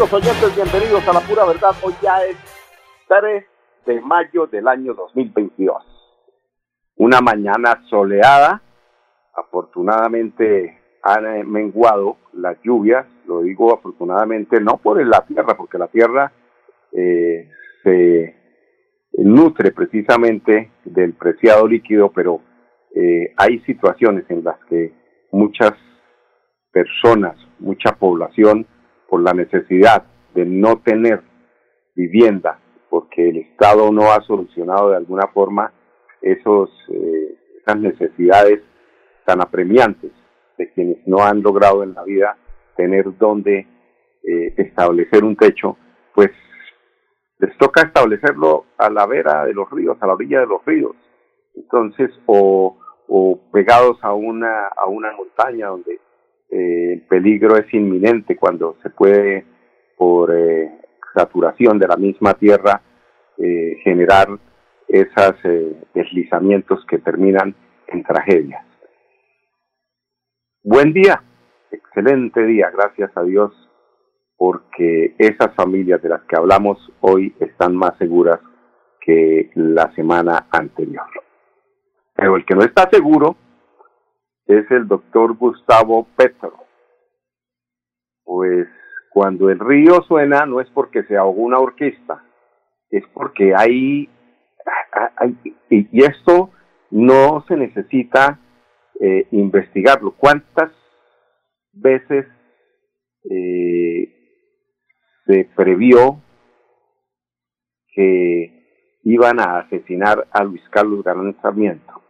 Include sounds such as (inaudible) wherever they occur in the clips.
Oyentes, bienvenidos a la pura verdad. Hoy ya es 3 de mayo del año 2022. Una mañana soleada. Afortunadamente han menguado las lluvias. Lo digo afortunadamente no por la tierra, porque la tierra eh, se nutre precisamente del preciado líquido, pero eh, hay situaciones en las que muchas personas, mucha población, por la necesidad de no tener vivienda, porque el Estado no ha solucionado de alguna forma esos, eh, esas necesidades tan apremiantes de quienes no han logrado en la vida tener donde eh, establecer un techo, pues les toca establecerlo a la vera de los ríos, a la orilla de los ríos. Entonces, o, o pegados a una, a una montaña donde eh, el peligro es inminente cuando se puede, por eh, saturación de la misma tierra, eh, generar esos deslizamientos que terminan en tragedias. Buen día, excelente día, gracias a Dios, porque esas familias de las que hablamos hoy están más seguras que la semana anterior. Pero el que no está seguro es el doctor Gustavo Petro. Pues cuando el río suena no es porque se ahogó una orquesta, es porque hay, y esto no se necesita eh, investigarlo. ¿Cuántas veces eh, se previó que iban a asesinar a Luis Carlos Garán Sarmiento?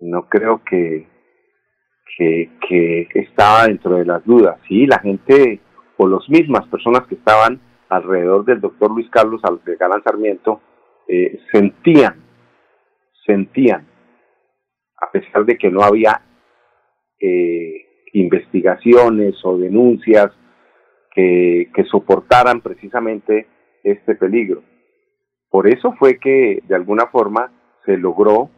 No creo que que, estaba dentro de las dudas. Sí, la gente o las mismas personas que estaban alrededor del doctor Luis Carlos de Galán Sarmiento eh, sentían, sentían, a pesar de que no había eh, investigaciones o denuncias que, que soportaran precisamente este peligro. Por eso fue que de alguna forma se logró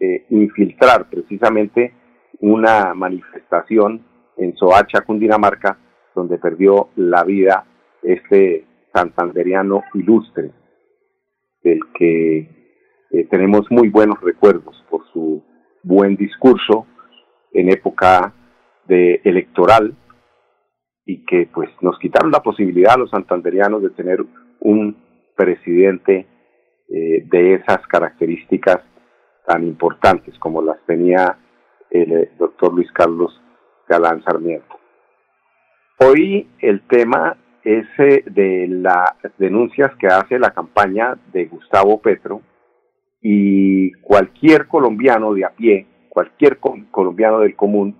eh, infiltrar precisamente una manifestación en Soacha, Cundinamarca, donde perdió la vida este santanderiano ilustre, del que eh, tenemos muy buenos recuerdos por su buen discurso en época de electoral y que pues nos quitaron la posibilidad a los santanderianos de tener un presidente eh, de esas características tan importantes como las tenía el eh, doctor Luis Carlos Galán Sarmiento. Hoy el tema es eh, de las denuncias que hace la campaña de Gustavo Petro y cualquier colombiano de a pie, cualquier colombiano del común,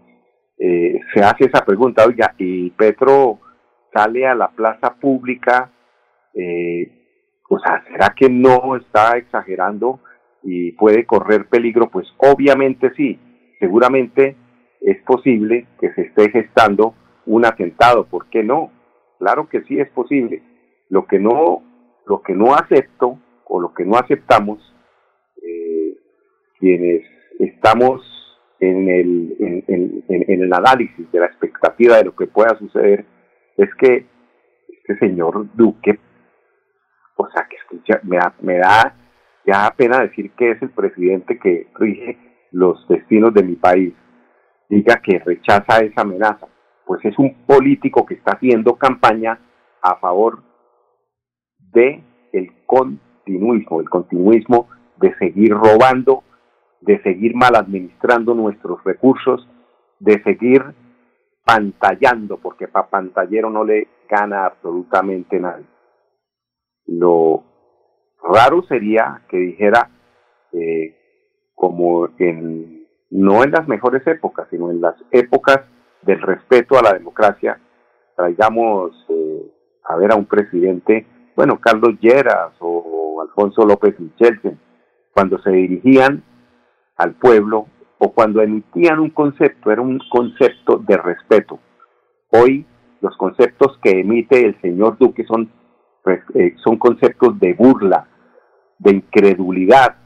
eh, se hace esa pregunta, oiga, y Petro sale a la plaza pública, o sea, ¿será que no está exagerando y puede correr peligro? Pues obviamente sí, seguramente es posible que se esté gestando un atentado, ¿por qué no? Claro que sí es posible. Lo que no, lo que no acepto o lo que no aceptamos eh, quienes estamos en el, en, en, el análisis de la expectativa de lo que pueda suceder es que este señor Duque, o sea, que escucha, me da, me da ya pena decir que es el presidente que rige los destinos de mi país, diga que rechaza esa amenaza, pues es un político que está haciendo campaña a favor de el continuismo, el continuismo de seguir robando, de seguir mal administrando nuestros recursos, de seguir pantallando, porque para pantallero no le gana absolutamente nadie. Lo raro sería que dijera, eh, como en, no en las mejores épocas, sino en las épocas del respeto a la democracia, traigamos eh, a ver a un presidente, bueno, Carlos Lleras o, Alfonso López Michelsen, cuando se dirigían al pueblo o cuando emitían un concepto, era un concepto de respeto. Hoy los conceptos que emite el señor Duque son, eh, son conceptos de burla, de incredulidad.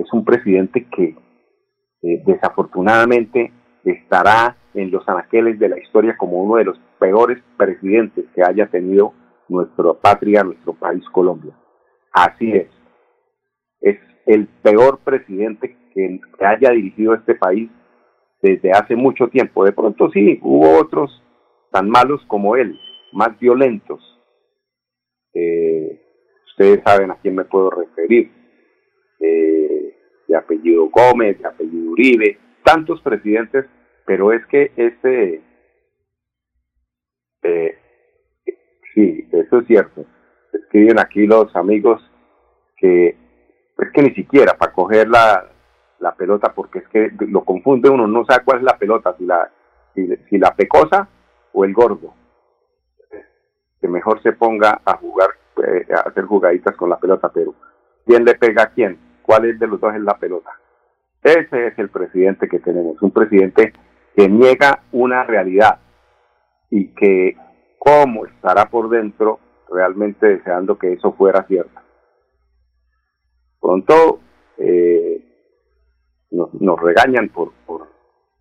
Es un presidente que eh, desafortunadamente estará en los anaqueles de la historia como uno de los peores presidentes que haya tenido nuestra patria, nuestro país Colombia. Así es. Es el peor presidente que haya dirigido este país desde hace mucho tiempo. De pronto sí, hubo otros tan malos como él, más violentos. Eh, ustedes saben a quién me puedo referir. Eh, de apellido Gómez, de apellido Uribe, tantos presidentes pero es que este, eh, sí, eso es cierto. Escriben aquí los amigos que es que ni siquiera para coger la, la pelota, porque es que lo confunde uno, no sabe cuál es la pelota, si la, si, la pecosa o el gordo. Que mejor se ponga a jugar, eh, a hacer jugaditas con la pelota, pero ¿quién le pega a quién? ¿Cuál es de los dos es la pelota? Ese es el presidente que tenemos, un presidente que niega una realidad y que cómo estará por dentro realmente deseando que eso fuera cierto. Pronto eh, nos, regañan por, por,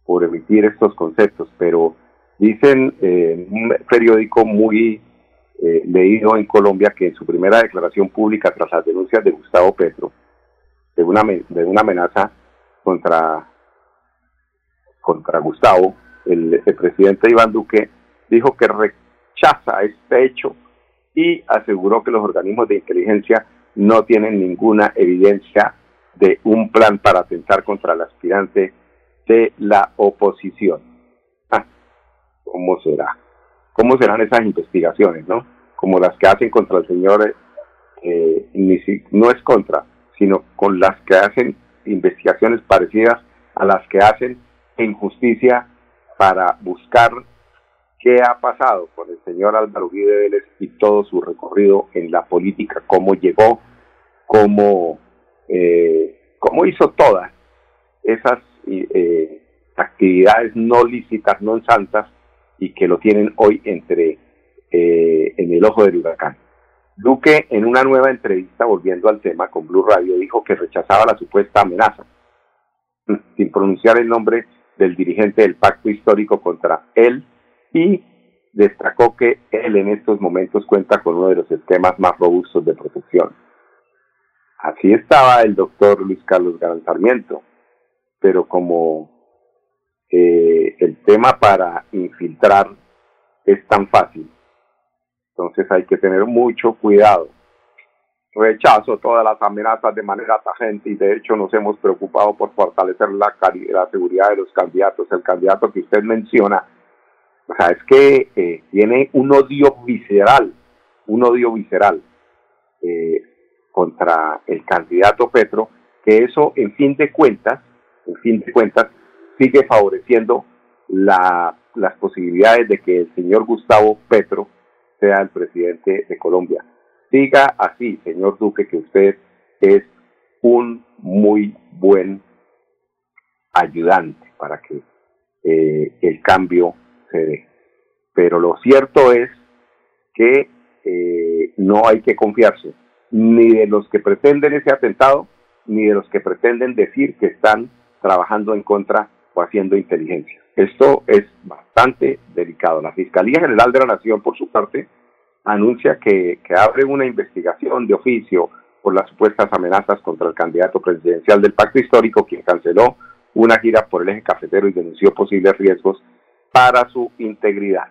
por, emitir estos conceptos, pero dicen en un periódico muy eh, leído en Colombia que en su primera declaración pública tras las denuncias de Gustavo Petro de una, de una amenaza contra contra Gustavo, el, presidente Iván Duque dijo que rechaza este hecho y aseguró que los organismos de inteligencia no tienen ninguna evidencia de un plan para atentar contra el aspirante de la oposición. Ah, ¿Cómo será? ¿Cómo serán esas investigaciones, no? Como las que hacen contra el señor, eh, no es contra, sino con las que hacen investigaciones parecidas a las que hacen en justicia para buscar qué ha pasado con el señor Álvaro Guide Vélez y todo su recorrido en la política, cómo llegó, cómo, eh, cómo hizo todas esas eh, actividades no lícitas, no santas, y que lo tienen hoy entre eh, en el ojo del huracán. Duque, en una nueva entrevista, volviendo al tema con Blue Radio, dijo que rechazaba la supuesta amenaza, (laughs) sin pronunciar el nombre del dirigente del pacto histórico contra él y destacó que él en estos momentos cuenta con uno de los esquemas más robustos de protección. Así estaba el doctor Luis Carlos Gran Sarmiento, pero como eh, el tema para infiltrar es tan fácil, entonces hay que tener mucho cuidado rechazo todas las amenazas de manera tajante y de hecho nos hemos preocupado por fortalecer la, la seguridad de los candidatos. El candidato que usted menciona, o sea, es que eh, tiene un odio visceral, un odio visceral eh, contra el candidato Petro, que eso en fin de cuentas, en fin de cuentas, sigue favoreciendo la, las posibilidades de que el señor Gustavo Petro sea el presidente de Colombia. Diga así, señor Duque, que usted es un muy buen ayudante para que eh, el cambio se dé. Pero lo cierto es que eh, no hay que confiarse ni de los que pretenden ese atentado, ni de los que pretenden decir que están trabajando en contra o haciendo inteligencia. Esto es bastante delicado. La Fiscalía General de la Nación, por su parte, anuncia que, que abre una investigación de oficio por las supuestas amenazas contra el candidato presidencial del pacto histórico, quien canceló una gira por el eje cafetero y denunció posibles riesgos para su integridad.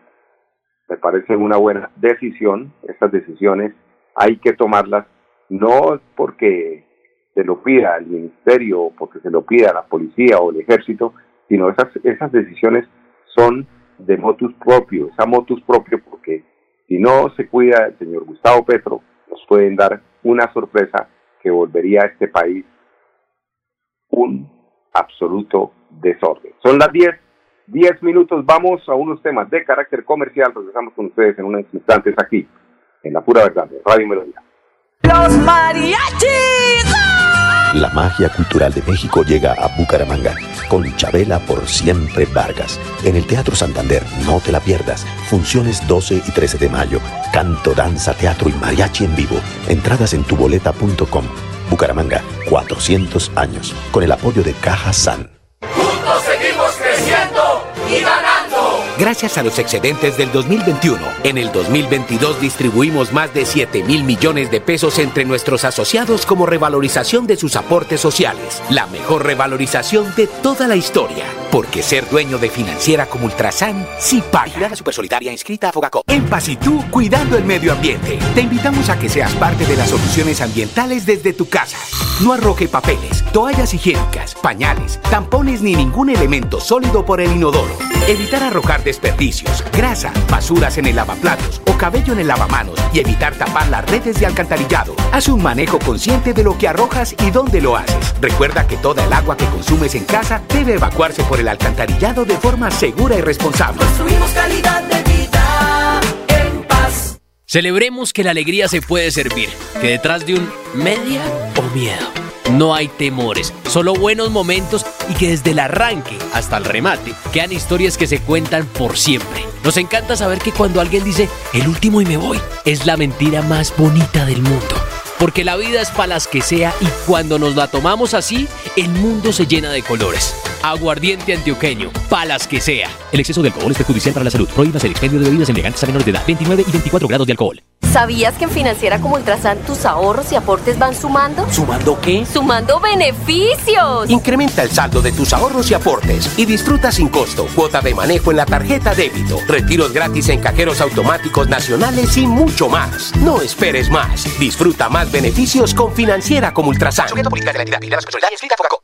Me parece una buena decisión. Estas decisiones hay que tomarlas no porque se lo pida el ministerio o porque se lo pida la policía o el ejército, sino esas, esas decisiones son de motus propio, esa motus propio porque si no se cuida el señor Gustavo Petro, nos pueden dar una sorpresa que volvería a este país un absoluto desorden. Son las 10, 10 minutos, vamos a unos temas de carácter comercial, regresamos con ustedes en unos instantes aquí, en La Pura Verdad, Radio Melodía. Los mariachis. La magia cultural de México llega a Bucaramanga con Chabela por siempre Vargas. En el Teatro Santander, no te la pierdas. Funciones 12 y 13 de mayo. Canto, danza, teatro y mariachi en vivo. Entradas en tuboleta.com. Bucaramanga, 400 años. Con el apoyo de Caja San. Juntos seguimos creciendo y ganando. Gracias a los excedentes del 2021, en el 2022 distribuimos más de 7 mil millones de pesos entre nuestros asociados como revalorización de sus aportes sociales. La mejor revalorización de toda la historia. Porque ser dueño de financiera como Ultrasan sí paga. Super Solidaria inscrita a Fogacop. En Paz y tú, cuidando el medio ambiente. Te invitamos a que seas parte de las soluciones ambientales desde tu casa. No arroje papeles, toallas higiénicas, pañales, tampones ni ningún elemento sólido por el inodoro. Evitar arrojar desperdicios, grasa, basuras en el lavaplatos o cabello en el lavamanos y evitar tapar las redes de alcantarillado. Haz un manejo consciente de lo que arrojas y dónde lo haces. Recuerda que toda el agua que consumes en casa debe evacuarse por el alcantarillado de forma segura y responsable. Construimos calidad de vida en paz. Celebremos que la alegría se puede servir, que detrás de un media o miedo no hay temores, solo buenos momentos y que desde el arranque hasta el remate quedan historias que se cuentan por siempre. Nos encanta saber que cuando alguien dice el último y me voy, es la mentira más bonita del mundo. Porque la vida es para las que sea y cuando nos la tomamos así, el mundo se llena de colores. Aguardiente antioqueño, palas que sea. El exceso de alcohol es perjudicial para la salud. Prohíbas el expendio de bebidas elegantes a menores de edad. 29 y 24 grados de alcohol. ¿Sabías que en Financiera como Ultrasan tus ahorros y aportes van sumando? ¿Sumando qué? ¡Sumando beneficios! Incrementa el saldo de tus ahorros y aportes y disfruta sin costo cuota de manejo en la tarjeta débito, retiros gratis en cajeros automáticos nacionales y mucho más. No esperes más. Disfruta más beneficios con Financiera como Ultrasan.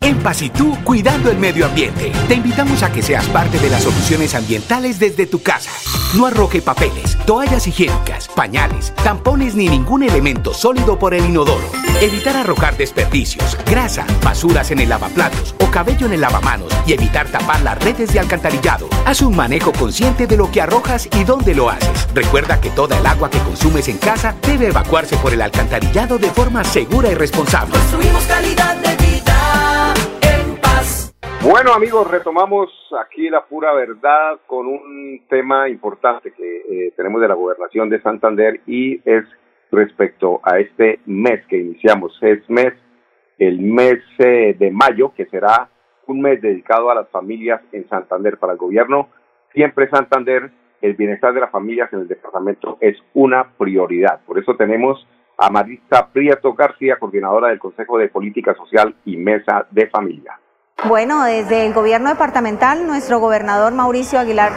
En Paz y tú, cuidando el medio ambiente. Te invitamos a que seas parte de las soluciones ambientales desde tu casa. No arroje papeles, toallas higiénicas, pañales, tampones ni ningún elemento sólido por el inodoro. Evitar arrojar desperdicios, grasa, basuras en el lavaplatos o cabello en el lavamanos y evitar tapar las redes de alcantarillado. Haz un manejo consciente de lo que arrojas y dónde lo haces. Recuerda que toda el agua que consumes en casa debe evacuarse por el alcantarillado de forma segura y responsable. Construimos calidad de. Bueno amigos, retomamos aquí la pura verdad con un tema importante que eh, tenemos de la gobernación de Santander y es respecto a este mes que iniciamos. Es mes, el mes eh, de mayo, que será un mes dedicado a las familias en Santander. Para el gobierno, siempre Santander, el bienestar de las familias en el departamento es una prioridad. Por eso tenemos a Marista Prieto García, coordinadora del Consejo de Política Social y Mesa de Familia. Bueno, desde el gobierno departamental, nuestro gobernador Mauricio Aguilar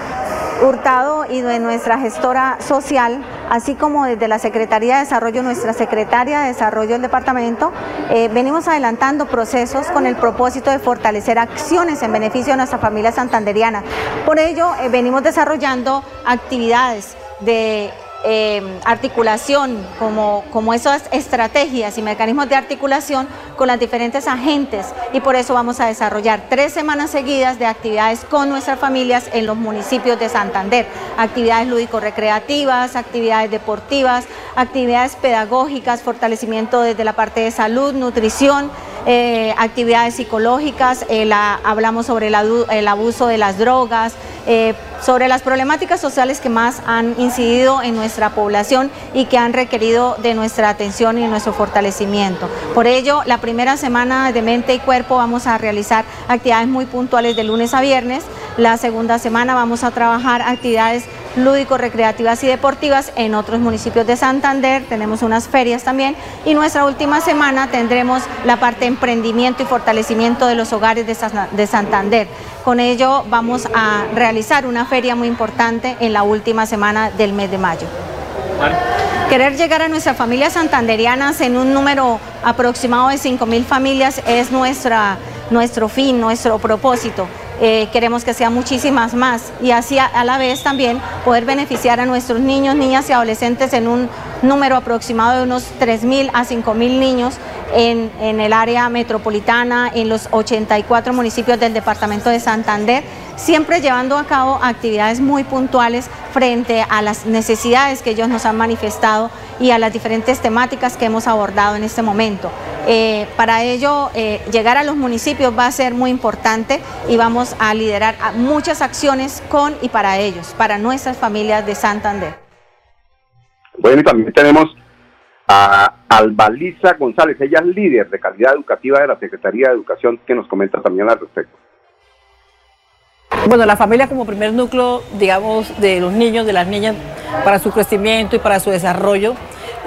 Hurtado y de nuestra gestora social, así como desde la Secretaría de Desarrollo, nuestra secretaria de Desarrollo del departamento, eh, venimos adelantando procesos con el propósito de fortalecer acciones en beneficio de nuestra familia santanderiana. Por ello, eh, venimos desarrollando actividades de eh, articulación, como, como esas estrategias y mecanismos de articulación con las diferentes agentes. Y por eso vamos a desarrollar tres semanas seguidas de actividades con nuestras familias en los municipios de Santander, actividades lúdico-recreativas, actividades deportivas, actividades pedagógicas, fortalecimiento desde la parte de salud, nutrición, eh, actividades psicológicas, eh, la, hablamos sobre el, el, abuso de las drogas, eh, sobre las problemáticas sociales que más han incidido en nuestra población y que han requerido de nuestra atención y nuestro fortalecimiento. Por ello, la primera semana de mente y cuerpo vamos a realizar actividades muy puntuales de lunes a viernes, la segunda semana vamos a trabajar actividades lúdico-recreativas y deportivas en otros municipios de Santander, tenemos unas ferias también y nuestra última semana tendremos la parte de emprendimiento y fortalecimiento de los hogares de Santander. Con ello vamos a realizar una feria muy importante en la última semana del mes de mayo. Querer llegar a nuestras familias santanderianas en un número aproximado de 5 mil familias es nuestra, nuestro fin, nuestro propósito. Eh, queremos que sean muchísimas más y así a, la vez también poder beneficiar a nuestros niños, niñas y adolescentes en un número aproximado de unos 3.000 a 5.000 niños en, en el área metropolitana, en los 84 municipios del departamento de Santander, siempre llevando a cabo actividades muy puntuales frente a las necesidades que ellos nos han manifestado y a las diferentes temáticas que hemos abordado en este momento. Eh, para ello, eh, llegar a los municipios va a ser muy importante y vamos a liderar muchas acciones con y para ellos, para nuestras familias de Santander. Bueno, y también tenemos a Albaliza González, ella es líder de calidad educativa de la Secretaría de Educación, que nos comenta también al respecto. Bueno, la familia como primer núcleo, digamos, de los niños, de las niñas, para su crecimiento y para su desarrollo,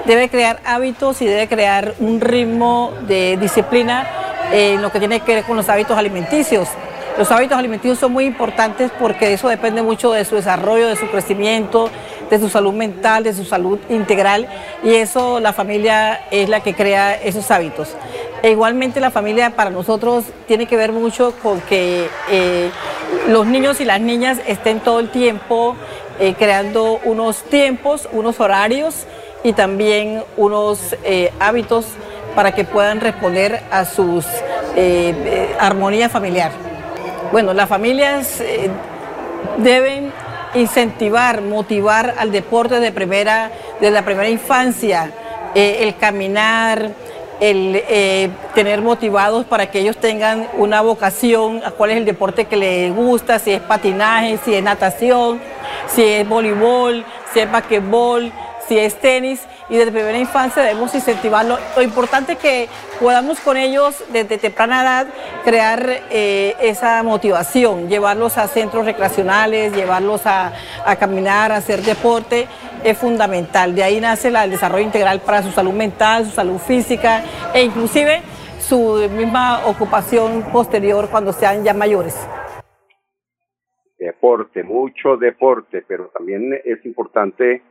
debe crear hábitos y debe crear un ritmo de disciplina en lo que tiene que ver con los hábitos alimenticios. Los hábitos alimenticios son muy importantes porque eso depende mucho de su desarrollo, de su crecimiento, de su salud mental, de su salud integral y eso la familia es la que crea esos hábitos. E igualmente la familia para nosotros tiene que ver mucho con que eh, los niños y las niñas estén todo el tiempo eh, creando unos tiempos, unos horarios y también unos eh, hábitos para que puedan responder a sus armonía familiar. Bueno, las familias deben incentivar, motivar al deporte de primera, de la primera infancia, el caminar, el eh, tener motivados para que ellos tengan una vocación a cuál es el deporte que les gusta, si es patinaje, si es natación, si es voleibol, si es basquetbol, si es tenis y desde primera infancia debemos incentivarlo. Lo importante es que podamos con ellos desde temprana edad crear eh, esa motivación, llevarlos a centros recreacionales, llevarlos a, caminar, a hacer deporte, es fundamental. De ahí nace el desarrollo integral para su salud mental, su salud física e inclusive su misma ocupación posterior cuando sean ya mayores. Deporte, mucho deporte, pero también es importante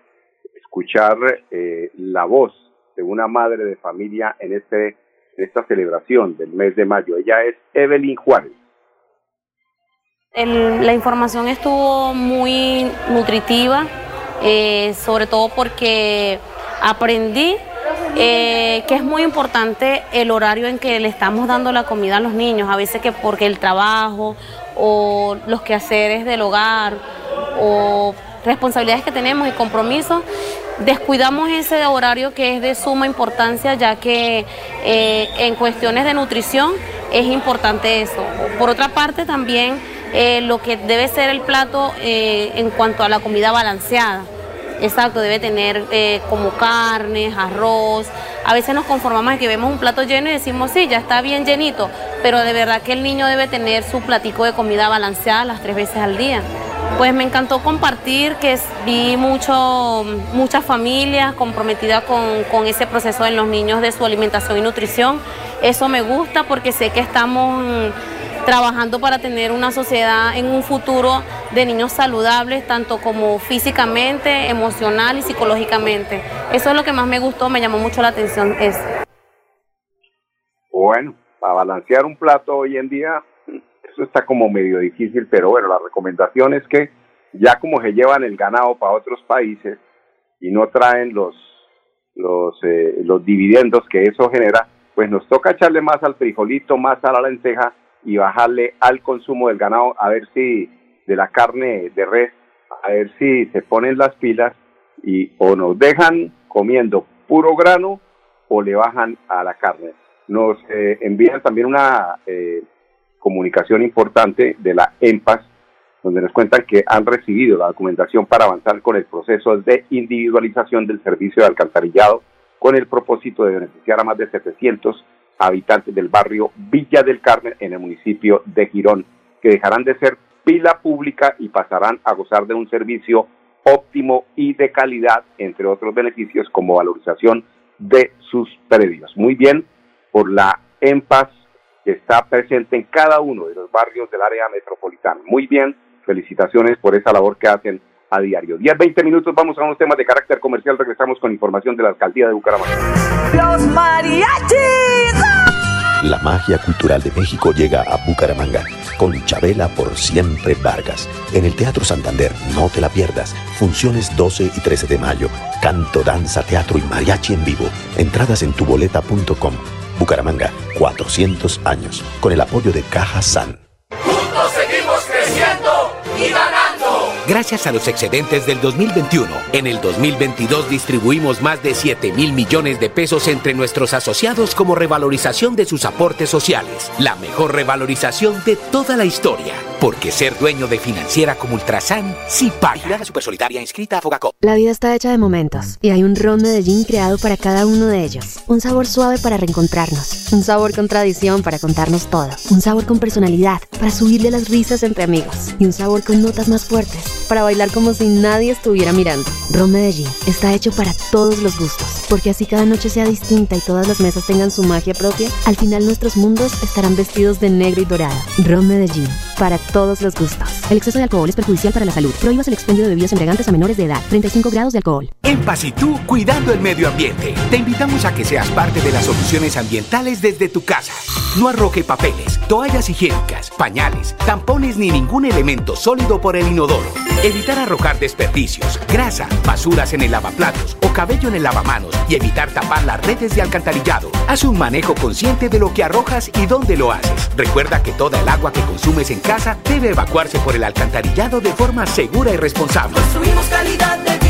escuchar eh, la voz de una madre de familia en, este, esta celebración del mes de mayo. Ella es Evelyn Juárez. la información estuvo muy nutritiva, eh, sobre todo porque aprendí eh, que es muy importante el horario en que le estamos dando la comida a los niños, a veces que porque el trabajo o los quehaceres del hogar o responsabilidades que tenemos y compromisos, descuidamos ese horario que es de suma importancia, ya que eh, en cuestiones de nutrición es importante eso. Por otra parte, también eh, lo que debe ser el plato eh, en cuanto a la comida balanceada. Exacto, debe tener como carnes, arroz. A veces nos conformamos en que vemos un plato lleno y decimos, sí, ya está bien llenito, pero de verdad que el niño debe tener su platico de comida balanceada las tres veces al día. Pues me encantó compartir, que vi mucho, muchas familias comprometidas con, ese proceso en los niños de su alimentación y nutrición. Eso me gusta porque sé que estamos trabajando para tener una sociedad en un futuro de niños saludables, tanto como físicamente, emocional y psicológicamente. Eso es lo que más me gustó, me llamó mucho la atención. Eso. Bueno, para balancear un plato hoy en día eso está como medio difícil, pero bueno, la recomendación es que ya como se llevan el ganado para otros países y no traen los los eh, los dividendos que eso genera, pues nos toca echarle más al frijolito, más a la lenteja y bajarle al consumo del ganado a ver si de la carne de res, a ver si se ponen las pilas y o nos dejan comiendo puro grano o le bajan a la carne. Nos eh, envían también una eh, comunicación importante de la EMPAS, donde nos cuentan que han recibido la documentación para avanzar con el proceso de individualización del servicio de alcantarillado con el propósito de beneficiar a más de 700 habitantes del barrio Villa del Carmen en el municipio de Girón, que dejarán de ser pila pública y pasarán a gozar de un servicio óptimo y de calidad, entre otros beneficios como valorización de sus predios. Muy bien por la EMPAS que está presente en cada uno de los barrios del área metropolitana. Muy bien, felicitaciones por esa labor que hacen a diario. 10, 20 minutos, vamos a unos temas de carácter comercial, regresamos con información de la alcaldía de Bucaramanga. Los mariachis. La magia cultural de México llega a Bucaramanga con Chabela por siempre Vargas. En el Teatro Santander, no te la pierdas. Funciones 12 y 13 de mayo. Canto, danza, teatro y mariachi en vivo. Entradas en tuboleta.com. Bucaramanga, 400 años. Con el apoyo de Caja San. Juntos seguimos creciendo y ganando. Gracias a los excedentes del 2021, en el 2022 distribuimos más de 7 mil millones de pesos entre nuestros asociados como revalorización de sus aportes sociales. La mejor revalorización de toda la historia. Porque ser dueño de financiera como Ultrasan sí paga. La Supersolidaria inscrita a Fogacop. La vida está hecha de momentos y hay un ron Medellín creado para cada uno de ellos. Un sabor suave para reencontrarnos, un sabor con tradición para contarnos todo, un sabor con personalidad para subirle las risas entre amigos y un sabor con notas más fuertes para bailar como si nadie estuviera mirando. Ron Medellín está hecho para todos los gustos, porque así cada noche sea distinta y todas las mesas tengan su magia propia, al final nuestros mundos estarán vestidos de negro y dorado. Ron Medellín, para todos los gustos. El exceso de alcohol es perjudicial para la salud. Prohíbas el expendio de bebidas embriagantes a menores de edad. 35 grados de alcohol. En Paz y tú, cuidando el medio ambiente. Te invitamos a que seas parte de las soluciones ambientales desde tu casa. No arroje papeles, toallas higiénicas, pañales, tampones ni ningún elemento sólido por el inodoro. Evitar arrojar desperdicios, grasa, basuras en el lavaplatos o cabello en el lavamanos y evitar tapar las redes de alcantarillado. Haz un manejo consciente de lo que arrojas y dónde lo haces. Recuerda que toda el agua que consumes en casa debe evacuarse por el alcantarillado de forma segura y responsable. Construimos calidad de vida.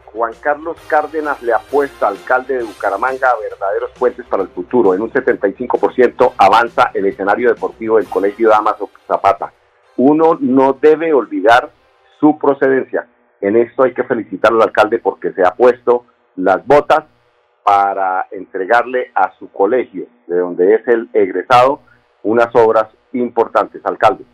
Juan Carlos Cárdenas le apuesta, alcalde de Bucaramanga, a verdaderos puentes para el futuro. En un 75% avanza el escenario deportivo del Colegio Damaso Zapata. Uno no debe olvidar su procedencia. En esto hay que felicitar al alcalde porque se ha puesto las botas para entregarle a su colegio, de donde es el egresado, unas obras importantes. Alcalde.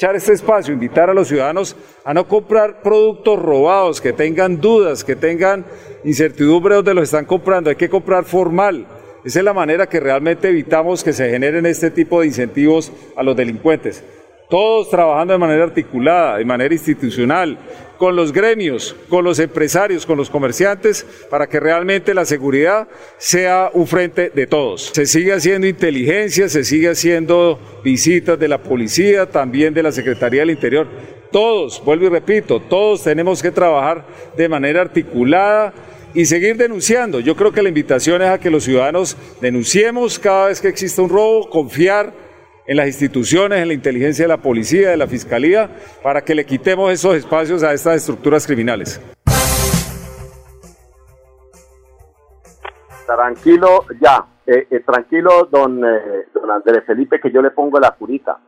Aprovechar este espacio, invitar a los ciudadanos a no comprar productos robados, que tengan dudas, que tengan incertidumbre donde los están comprando. Hay que comprar formal. Esa es la manera que realmente evitamos que se generen este tipo de incentivos a los delincuentes. Todos trabajando de manera articulada, de manera institucional, con los gremios, con los empresarios, con los comerciantes, para que realmente la seguridad sea un frente de todos. Se sigue haciendo inteligencia, se sigue haciendo visitas de la policía, también de la Secretaría del Interior. Todos, vuelvo y repito, todos tenemos que trabajar de manera articulada y seguir denunciando. Yo creo que la invitación es a que los ciudadanos denunciemos cada vez que exista un robo, confiar en las instituciones, en la inteligencia de la policía, de la fiscalía, para que le quitemos esos espacios a estas estructuras criminales. Tranquilo, ya. Eh, eh, tranquilo, don, eh, don Andrés Felipe, que yo le pongo la curita.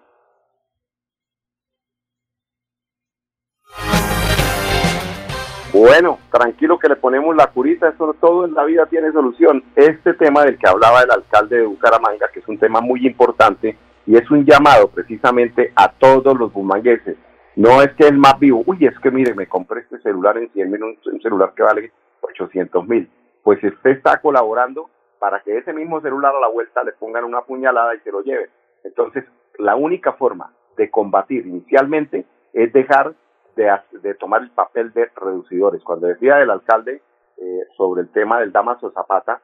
Bueno, tranquilo que le ponemos la curita, eso todo en la vida tiene solución. Este tema del que hablaba el alcalde de Bucaramanga, que es un tema muy importante y es un llamado precisamente a todos los bumangueses. No es que el más vivo, uy, es que mire, me compré este celular en 100 mil, un celular que vale 800 mil. Pues usted está colaborando para que ese mismo celular a la vuelta le pongan una puñalada y se lo lleven. Entonces, la única forma de combatir inicialmente es dejar de, de tomar el papel de reducidores. Cuando decía el alcalde eh, sobre el tema del Damaso Zapata,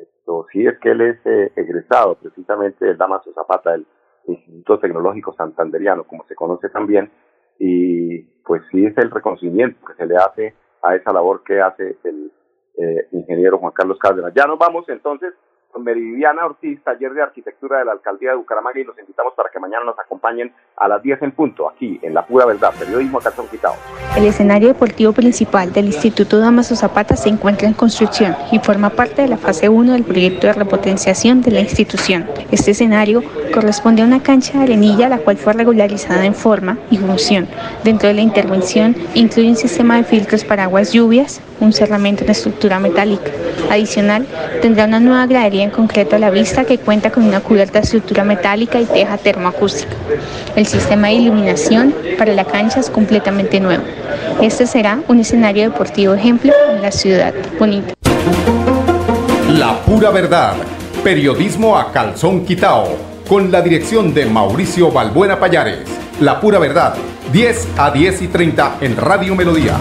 esto sí es que él es eh, egresado precisamente del Damaso Zapata, del Instituto Tecnológico Santanderiano, como se conoce también, y pues sí es el reconocimiento que se le hace a esa labor que hace el eh, ingeniero Juan Carlos Cárdenas. Ya nos vamos entonces Meridiana Ortiz, taller de arquitectura de la Alcaldía de Bucaramanga y los invitamos para que mañana nos acompañen a las 10 en punto, aquí en La Pura Verdad, Periodismo Calzón Quitado. El escenario deportivo principal del Instituto Damaso Zapata se encuentra en construcción y forma parte de la fase 1 del proyecto de repotenciación de la institución. Este escenario corresponde a una cancha de arenilla la cual fue regularizada en forma y función. Dentro de la intervención incluye un sistema de filtros para aguas lluvias, un cerramiento en estructura metálica. Adicional, tendrá una nueva gradería en concreto a la vista que cuenta con una cubierta estructura metálica y teja termoacústica. El sistema de iluminación para la cancha es completamente nuevo. Este será un escenario deportivo ejemplo en la ciudad bonita. La pura verdad. Periodismo a calzón quitao. Con la dirección de Mauricio Balbuena Payares. La pura verdad. 10 a 10 y 30 en Radio Melodía.